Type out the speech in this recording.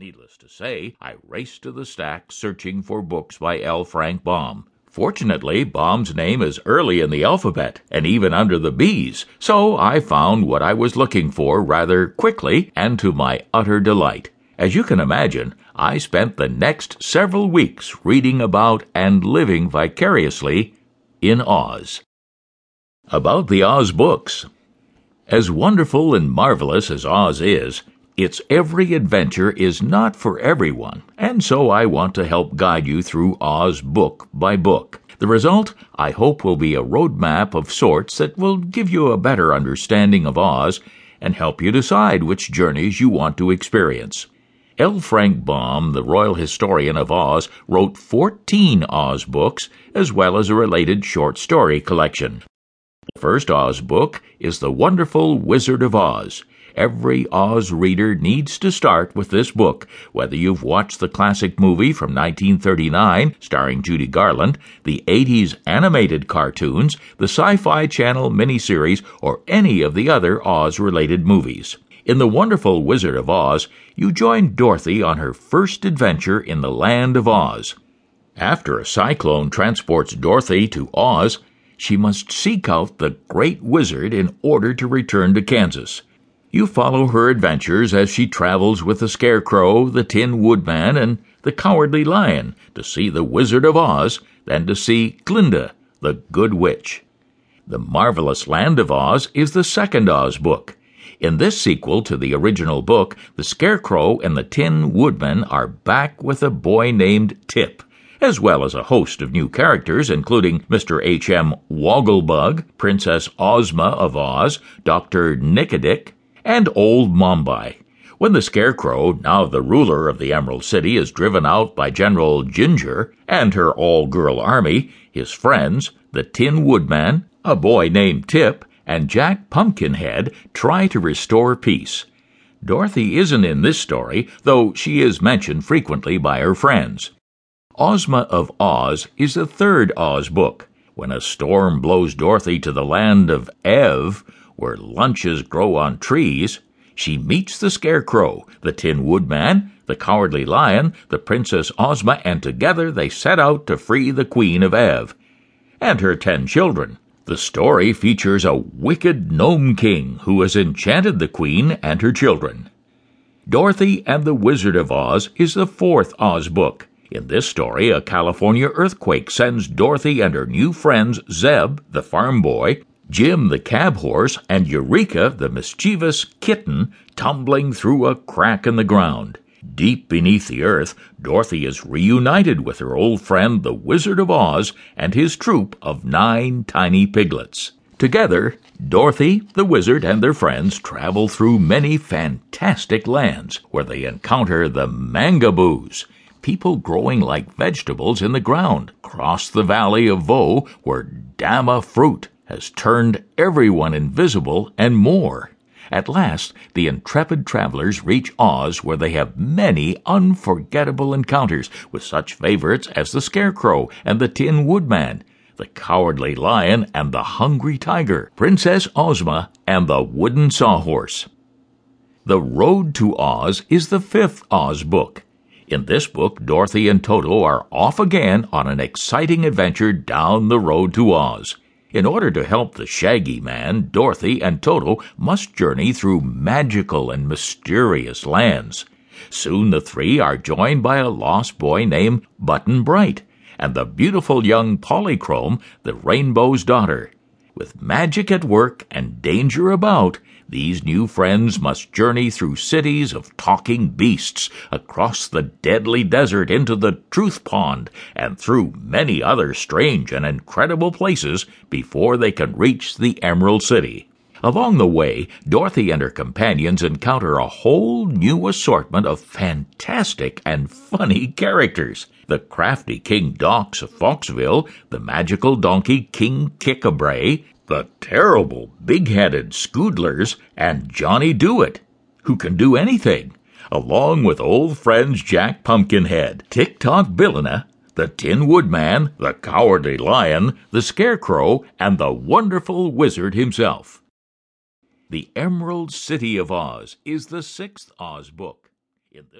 Needless to say, I raced to the stack searching for books by L. Frank Baum. Fortunately, Baum's name is early in the alphabet and even under the B's, so I found what I was looking for rather quickly and to my utter delight. As you can imagine, I spent the next several weeks reading about and living vicariously in Oz. About the Oz books. As wonderful and marvelous as Oz is, its every adventure is not for everyone, and so I want to help guide you through Oz book by book. The result, I hope, will be a roadmap of sorts that will give you a better understanding of Oz and help you decide which journeys you want to experience. L. Frank Baum, the royal historian of Oz, wrote 14 Oz books, as well as a related short story collection. The first Oz book is The Wonderful Wizard of Oz. Every Oz reader needs to start with this book, whether you've watched the classic movie from 1939 starring Judy Garland, the 80s animated cartoons, the Sci Fi Channel miniseries, or any of the other Oz related movies. In The Wonderful Wizard of Oz, you join Dorothy on her first adventure in the land of Oz. After a cyclone transports Dorothy to Oz, she must seek out the Great Wizard in order to return to Kansas. You follow her adventures as she travels with the Scarecrow, the Tin Woodman, and the Cowardly Lion to see the Wizard of Oz, then to see Glinda, the Good Witch. The Marvelous Land of Oz is the second Oz book. In this sequel to the original book, the Scarecrow and the Tin Woodman are back with a boy named Tip, as well as a host of new characters, including Mr. H.M. Wogglebug, Princess Ozma of Oz, Dr. Nikidik, and old Mombi. When the Scarecrow, now the ruler of the Emerald City, is driven out by General Jinjur and her all girl army, his friends, the Tin Woodman, a boy named Tip, and Jack Pumpkinhead try to restore peace. Dorothy isn't in this story, though she is mentioned frequently by her friends. Ozma of Oz is the third Oz book. When a storm blows Dorothy to the land of Ev, where lunches grow on trees, she meets the Scarecrow, the Tin Woodman, the Cowardly Lion, the Princess Ozma, and together they set out to free the Queen of Ev and her ten children. The story features a wicked gnome king who has enchanted the queen and her children. Dorothy and the Wizard of Oz is the fourth Oz book. In this story, a California earthquake sends Dorothy and her new friends Zeb, the farm boy, Jim the cab horse, and Eureka the mischievous kitten tumbling through a crack in the ground. Deep beneath the earth, Dorothy is reunited with her old friend the Wizard of Oz and his troop of nine tiny piglets. Together, Dorothy, the wizard, and their friends travel through many fantastic lands where they encounter the Mangaboos, people growing like vegetables in the ground, cross the valley of Voe where Dama fruit has turned everyone invisible, and more. At last, the intrepid travelers reach Oz, where they have many unforgettable encounters with such favorites as the Scarecrow and the Tin Woodman, the Cowardly Lion and the Hungry Tiger, Princess Ozma and the Wooden Sawhorse. The Road to Oz is the fifth Oz book. In this book, Dorothy and Toto are off again on an exciting adventure down the road to Oz. In order to help the Shaggy Man, Dorothy and Toto must journey through magical and mysterious lands. Soon the three are joined by a lost boy named Button Bright and the beautiful young Polychrome, the Rainbow's daughter. With magic at work and danger about, these new friends must journey through cities of talking beasts, across the deadly desert into the Truth Pond, and through many other strange and incredible places before they can reach the Emerald City. Along the way, Dorothy and her companions encounter a whole new assortment of fantastic and funny characters. The crafty King Dox of Foxville, the magical donkey King Kik-a-bray, the terrible big headed Scoodlers, and Johnny Dooit, who can do anything, along with old friends Jack Pumpkinhead, Tik-Tok Billina, the Tin Woodman, the Cowardly Lion, the Scarecrow, and the wonderful Wizard himself. The Emerald City of Oz is the sixth Oz book. In this